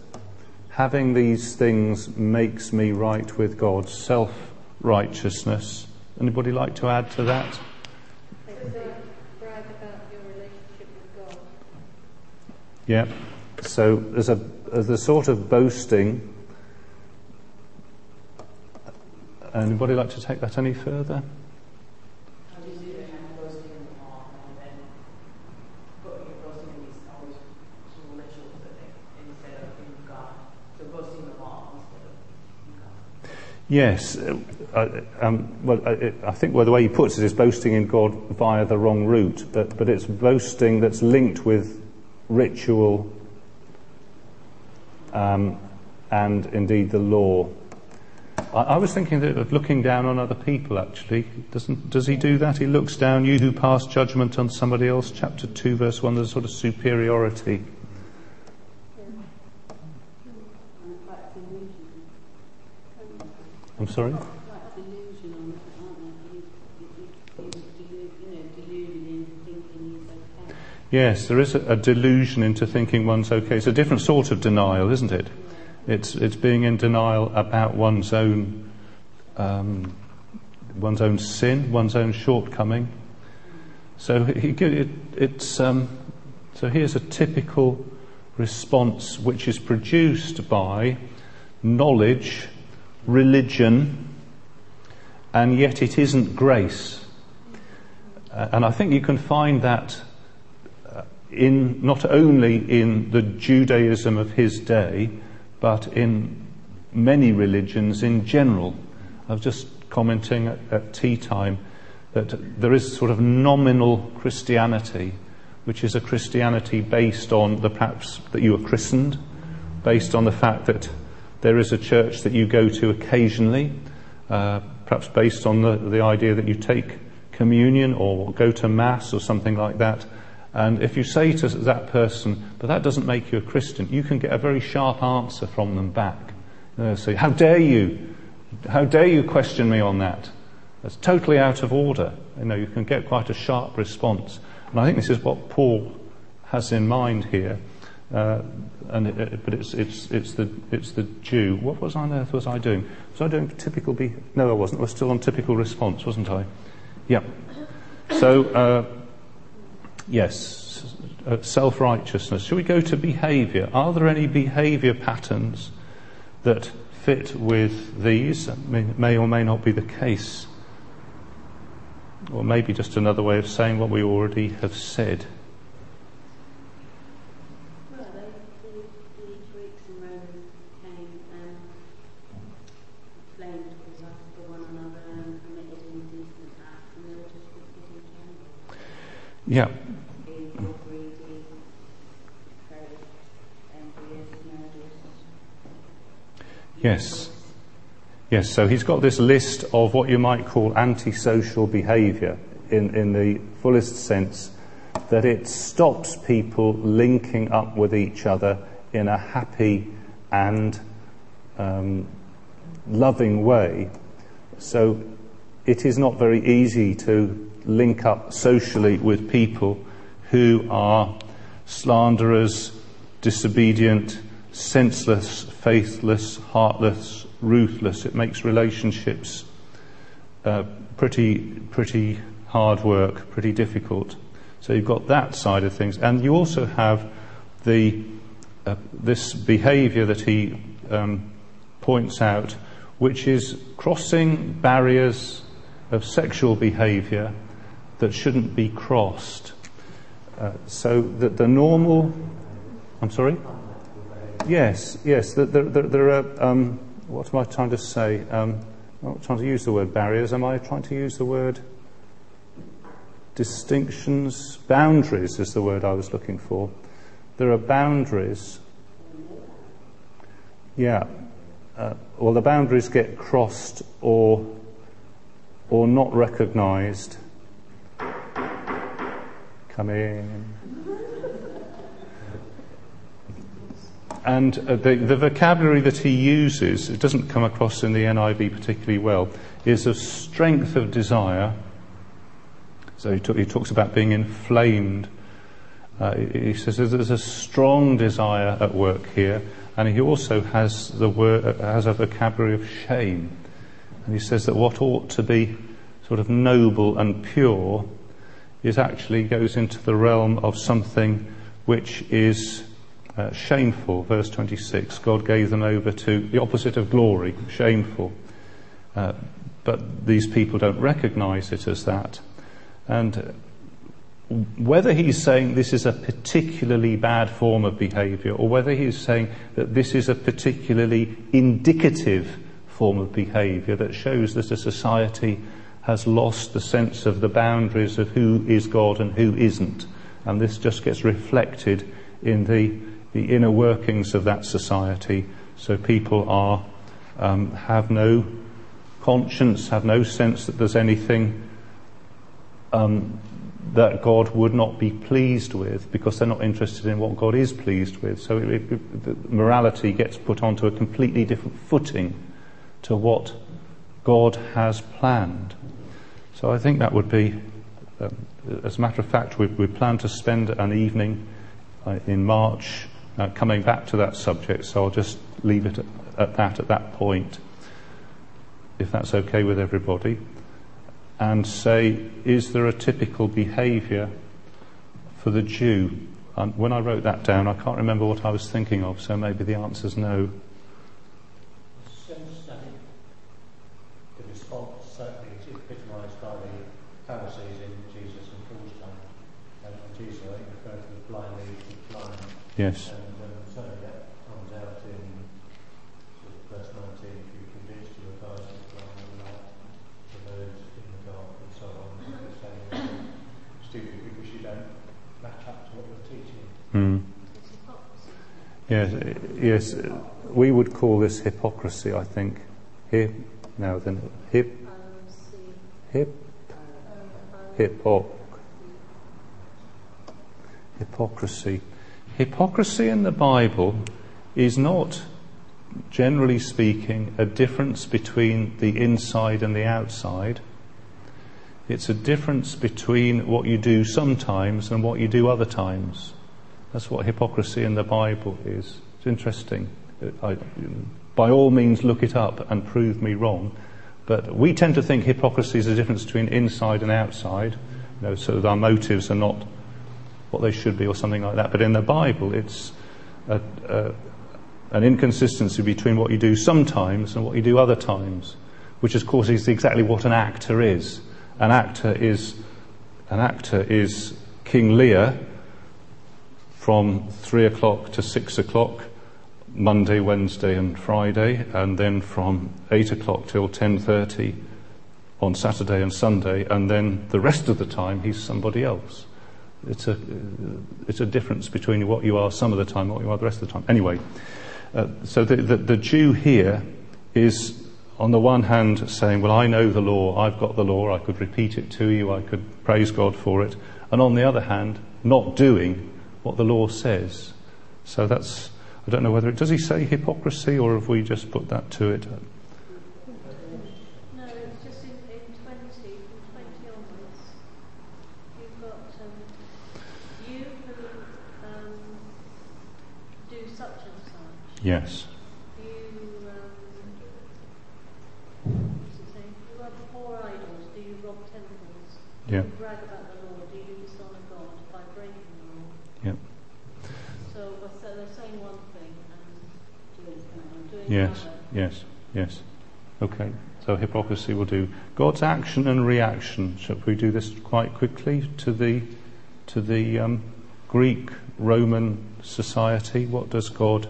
having these things makes me right with God. Self-righteousness. Anybody like to add to that? Yeah. So there's a there's a sort of boasting. Anybody like to take that any further? Yes. Uh, uh, um, well, uh, I think well, the way he puts it is boasting in God via the wrong route, but, but it's boasting that's linked with ritual um, and indeed the law. I, I, was thinking of looking down on other people actually. Doesn't, does he do that? He looks down, you who pass judgment on somebody else. Chapter 2, verse 1, there's sort of superiority. I'm sorry? Yes, there is a, a, delusion into thinking one's okay. It's a different sort of denial, isn't it? It's, it's being in denial about one's own, um, one's own sin, one's own shortcoming. So, it, it's, um, so here's a typical response which is produced by knowledge religion, and yet it isn't grace. Uh, and I think you can find that in not only in the Judaism of his day, but in many religions in general. I was just commenting at, at tea time that there is sort of nominal Christianity, which is a Christianity based on the perhaps that you were christened, based on the fact that there is a church that you go to occasionally, uh, perhaps based on the, the idea that you take communion or go to Mass or something like that. And if you say to that person, but that doesn't make you a Christian, you can get a very sharp answer from them back. Know, say, how dare you? How dare you question me on that? That's totally out of order. You know, you can get quite a sharp response. And I think this is what Paul has in mind here. Uh, and it, but it's, it's, it's, the, it's the Jew. What was on earth was I doing? Was I doing typical be? No, I wasn't. I was still on typical response, wasn't I? Yeah. So, uh, yes, uh, self righteousness. Shall we go to behaviour? Are there any behaviour patterns that fit with these? May, may or may not be the case. Or maybe just another way of saying what we already have said. Yeah. Yes. Yes, so he's got this list of what you might call antisocial behaviour in, in the fullest sense, that it stops people linking up with each other in a happy and um, loving way. So it is not very easy to link up socially with people who are slanderers, disobedient, senseless, faithless, heartless, ruthless. It makes relationships uh, pretty, pretty hard work, pretty difficult. So you've got that side of things, and you also have the uh, this behaviour that he um, points out, which is crossing barriers of sexual behaviour that shouldn't be crossed. Uh, so that the normal, I'm sorry? Yes, yes, there, there, there are, um, what am I trying to say? Um, I'm not trying to use the word barriers, am I trying to use the word? distinctions, boundaries is the word I was looking for. There are boundaries. Yeah. Uh, well, the boundaries get crossed or, or not recognized. Come in. And uh, the, the, vocabulary that he uses, it doesn't come across in the NIV particularly well, is of strength of desire. So he, he talks about being inflamed. Uh, he says there's a strong desire at work here, and he also has the uh, has a vocabulary of shame. And he says that what ought to be sort of noble and pure is actually goes into the realm of something which is uh, shameful, verse 26. God gave them over to the opposite of glory, shameful. Uh, but these people don't recognize it as that. And whether he's saying this is a particularly bad form of behavior or whether he's saying that this is a particularly indicative form of behavior that shows that a society has lost the sense of the boundaries of who is God and who isn't. And this just gets reflected in the the inner workings of that society. So people are, um, have no conscience, have no sense that there's anything um, that God would not be pleased with because they're not interested in what God is pleased with. So it, it, morality gets put onto a completely different footing to what God has planned. So I think that would be, um, as a matter of fact, we, we plan to spend an evening uh, in March uh, coming back to that subject, so I'll just leave it at, at that at that point, if that's okay with everybody, and say, is there a typical behaviour for the Jew? And when I wrote that down, I can't remember what I was thinking of, so maybe the answer's no. Yes. Yes, yes, we would call this hypocrisy, I think. Hip, now then, hip, hip, hippo, hypocrisy. Hypocrisy in the Bible is not, generally speaking, a difference between the inside and the outside. It's a difference between what you do sometimes and what you do other times. That's what hypocrisy in the Bible is. It's interesting. I, by all means, look it up and prove me wrong. But we tend to think hypocrisy is a difference between inside and outside, you know, so that our motives are not what they should be or something like that. But in the Bible, it's a, a, an inconsistency between what you do sometimes and what you do other times, which of course is exactly what an actor is. An actor is, an actor is King Lear from three o'clock to six o'clock, Monday, Wednesday, and Friday, and then from eight o'clock till ten thirty on Saturday and Sunday, and then the rest of the time he's somebody else. It's a, it's a difference between what you are some of the time and what you are the rest of the time. Anyway, uh, so the, the, the Jew here is on the one hand saying, Well, I know the law, I've got the law, I could repeat it to you, I could praise God for it. And on the other hand, not doing what the law says. So that's, I don't know whether it, does he say hypocrisy or have we just put that to it? No, it's just in, in 20, from 20 onwards, you've got um, you who um, do such and such. Yes. You, um, what's it saying? You have four idols. Do you rob temples? Yeah. You brag about the law. Do you dishonor God by breaking the law? Yep. So, so they're saying one thing and doing, and doing Yes. Yes. Yes. Okay. So hypocrisy will do. God's action and reaction. Shall we do this quite quickly to the to the um, Greek Roman society? What does God?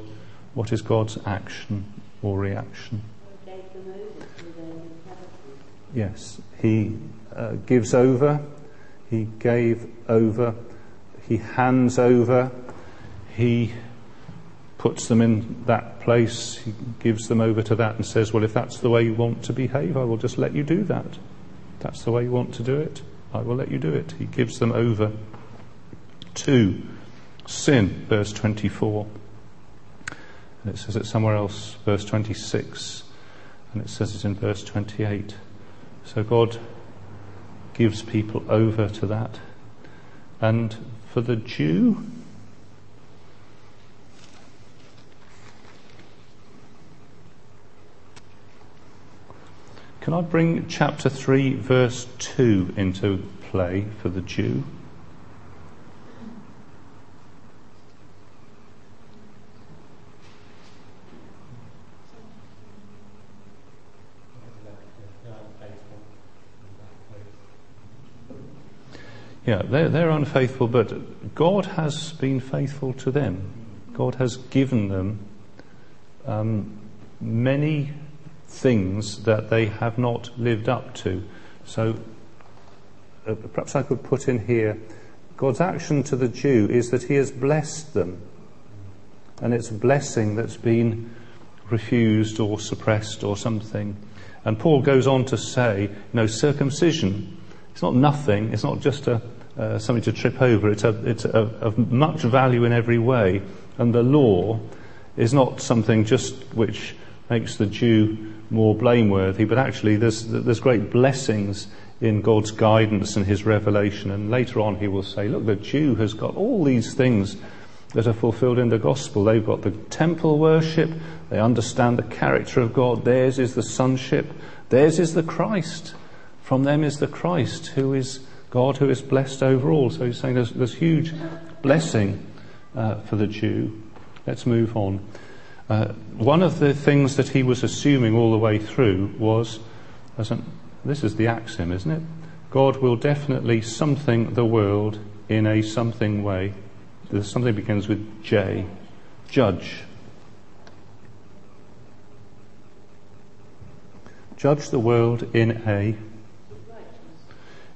What is God's action or reaction? Yes, He uh, gives over. He gave over, he hands over, he puts them in that place, he gives them over to that and says, Well, if that's the way you want to behave, I will just let you do that. If that's the way you want to do it, I will let you do it. He gives them over to sin, verse 24. And it says it somewhere else, verse 26, and it says it in verse 28. So God gives people over to that. And for the Jew, Can I bring chapter 3, verse 2 into play for the Jew? Yeah, they're, they're unfaithful, but God has been faithful to them. God has given them um, many things that they have not lived up to. So uh, perhaps I could put in here God's action to the Jew is that he has blessed them. And it's a blessing that's been refused or suppressed or something. And Paul goes on to say, you know, circumcision, it's not nothing, it's not just a, uh, something to trip over, it's, a, it's a, of much value in every way. And the law is not something just which makes the Jew more blameworthy, but actually there's, there's great blessings in God's guidance and His revelation. And later on, He will say, Look, the Jew has got all these things that are fulfilled in the gospel. They've got the temple worship, they understand the character of God, theirs is the sonship, theirs is the Christ. From them is the Christ, who is God, who is blessed over all. So he's saying there's, there's huge blessing uh, for the Jew. Let's move on. Uh, one of the things that he was assuming all the way through was, an, this is the axiom, isn't it? God will definitely something the world in a something way. There's something begins with J. Judge. Judge the world in a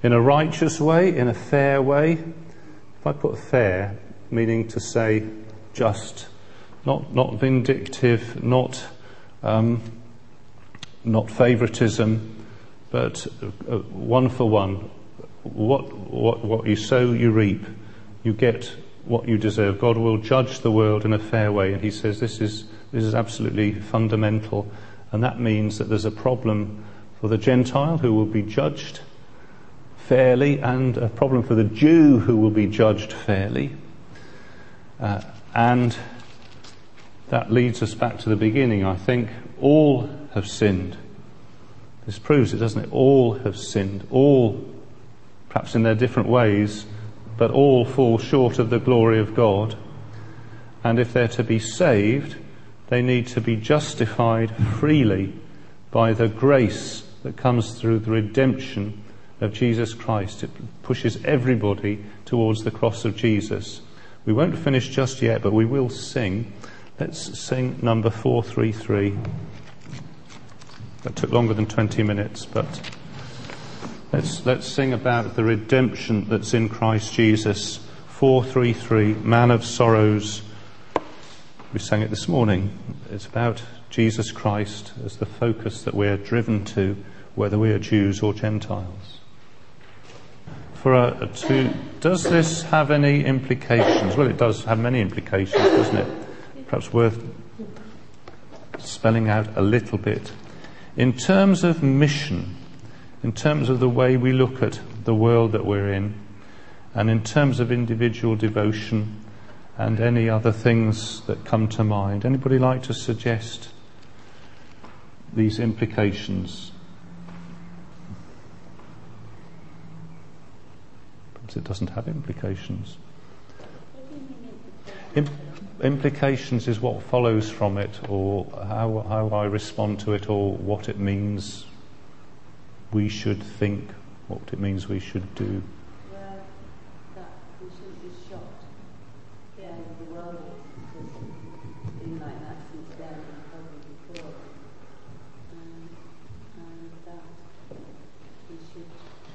in a righteous way, in a fair way. If I put fair, meaning to say just, not, not vindictive, not, um, not favoritism, but uh, one for one. What, what, what you sow, you reap. You get what you deserve. God will judge the world in a fair way, and He says this is, this is absolutely fundamental. And that means that there's a problem for the Gentile who will be judged fairly, and a problem for the Jew who will be judged fairly. Uh, and that leads us back to the beginning. I think all have sinned. This proves it, doesn't it? All have sinned. All, perhaps in their different ways, but all fall short of the glory of God. And if they're to be saved, they need to be justified freely by the grace that comes through the redemption of Jesus Christ. It pushes everybody towards the cross of Jesus. We won't finish just yet, but we will sing. Let's sing number 433. That took longer than 20 minutes, but let's, let's sing about the redemption that's in Christ Jesus. 433, Man of Sorrows. We sang it this morning. It's about Jesus Christ as the focus that we're driven to, whether we are Jews or Gentiles. For a, to, does this have any implications? Well, it does have many implications, doesn't it? Perhaps worth spelling out a little bit. In terms of mission, in terms of the way we look at the world that we're in, and in terms of individual devotion and any other things that come to mind, anybody like to suggest these implications? Perhaps it doesn't have implications implications is what follows from it, or how, how I respond to it, or what it means we should think, what it means we should do. Well, that we shouldn't be shocked. Yeah, the world has been like that since then, and probably before. Um, and that we should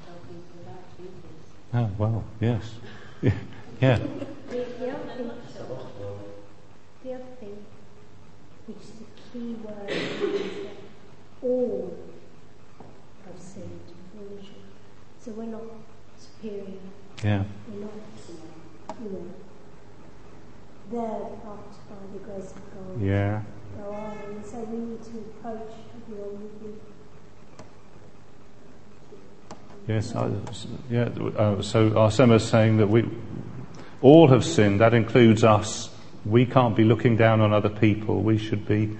tell people about Jesus. Ah, Yes. Yeah. The, the, other thing, the other thing, which is the key word, is that all have sinned and fallen short. So we're not superior. Yeah. We're not, you know, they're helped by the grace of God. Yeah. Go on, and so we need to approach everyone with Yes. I, yeah. Uh, so Arsema is saying that we all have sinned. That includes us. We can't be looking down on other people. We should be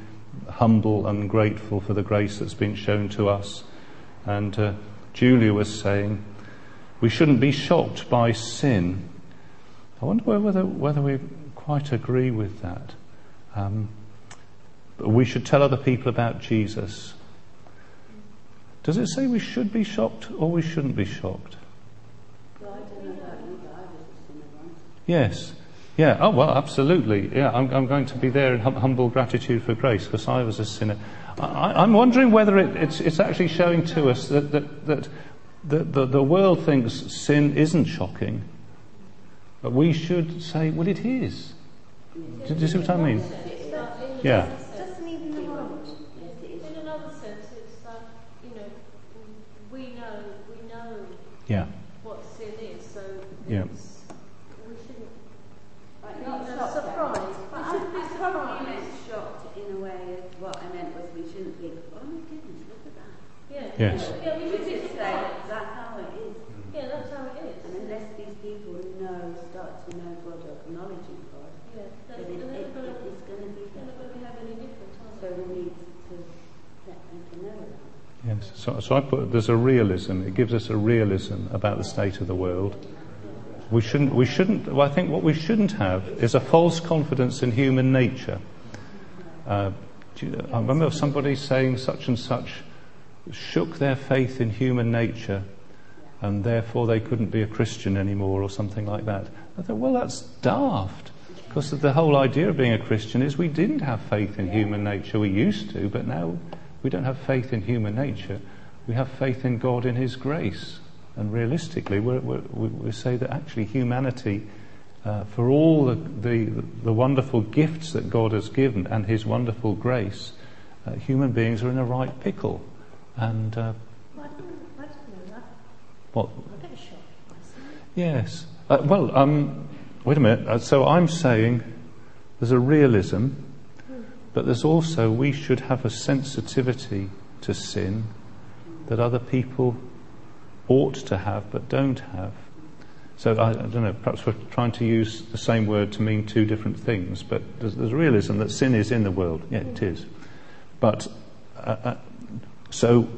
humble and grateful for the grace that's been shown to us. And uh, Julia was saying we shouldn't be shocked by sin. I wonder whether whether we quite agree with that. Um, but we should tell other people about Jesus. Does it say we should be shocked or we shouldn't be shocked? Yes. Yeah. Oh, well, absolutely. Yeah, I'm, I'm going to be there in hum- humble gratitude for grace because I was a sinner. I, am wondering whether it, it's, it's, actually showing to us that, that, that, that the, the world thinks sin isn't shocking, but we should say, well, it is. Do, do you see what I mean? Yeah. doesn't even know. In another sense, it's that, we know, Yeah. what sin is, so Yeah. it's, we shouldn't Right, be not uh, shocked, surprised. But We I, shouldn't be I probably surprised. meant shocked in a way of what I meant was we shouldn't be, oh my goodness, look at that. Yeah. Yes. Yeah, we be say, that's how it is. Yeah, that's how it is. And unless these people know, start to know God acknowledging God, to be So we need to let know. Yes. So, so I put there's a realism. It gives us a realism about the state of the world. We shouldn't. We shouldn't. Well, I think what we shouldn't have is a false confidence in human nature. Uh, you, I remember somebody saying such and such shook their faith in human nature, and therefore they couldn't be a Christian anymore, or something like that. I thought, well, that's daft. Because the whole idea of being a Christian is we didn't have faith in human nature. We used to, but now we don't have faith in human nature. We have faith in God in His grace. And realistically, we're, we're, we say that actually humanity, uh, for all the, the, the wonderful gifts that God has given and His wonderful grace, uh, human beings are in a right pickle. And uh, what? Yes. Uh, well, um, wait a minute. Uh, so I'm saying there's a realism, but there's also we should have a sensitivity to sin that other people ought to have but don't have. So I, I don't know. Perhaps we're trying to use the same word to mean two different things, but there's, there's realism that sin is in the world. Yeah, it is. But uh, uh, so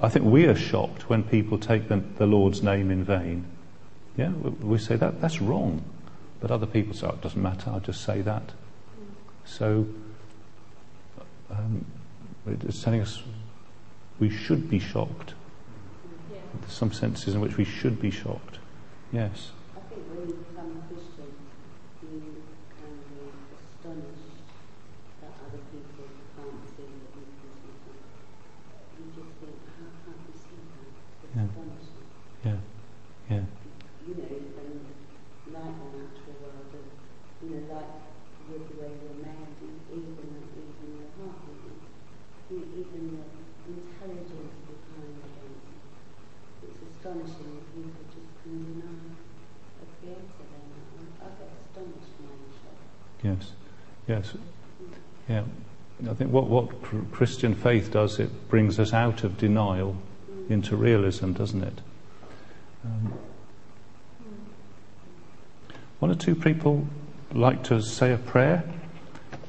I think we are shocked when people take the, the Lord's name in vain. Yeah, we, say that that's wrong, but other people say oh, it doesn't matter. I'll just say that. So um, it's telling us we should be shocked. Yeah. There's some senses in which we should be shocked. Yes. I think when you become a Christian, you can be astonished that other people can't see the weakness in you. You just think, how can't you see that? It's Yeah. astonishing. Yeah. Yeah. You know, and like the natural world, and, you know, like with the way you're made, and even even your heart, even, you- even the intelligence behind things. It's astonishing that people just can deny a creator. Then I I get astonished when I'm shocked. Yes. Yes. Yeah. I think what, what Christian faith does, it brings us out of denial into realism, doesn't it? Um, one or two people like to say a prayer,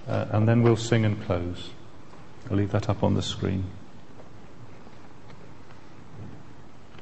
uh, and then we'll sing and close. I'll leave that up on the screen.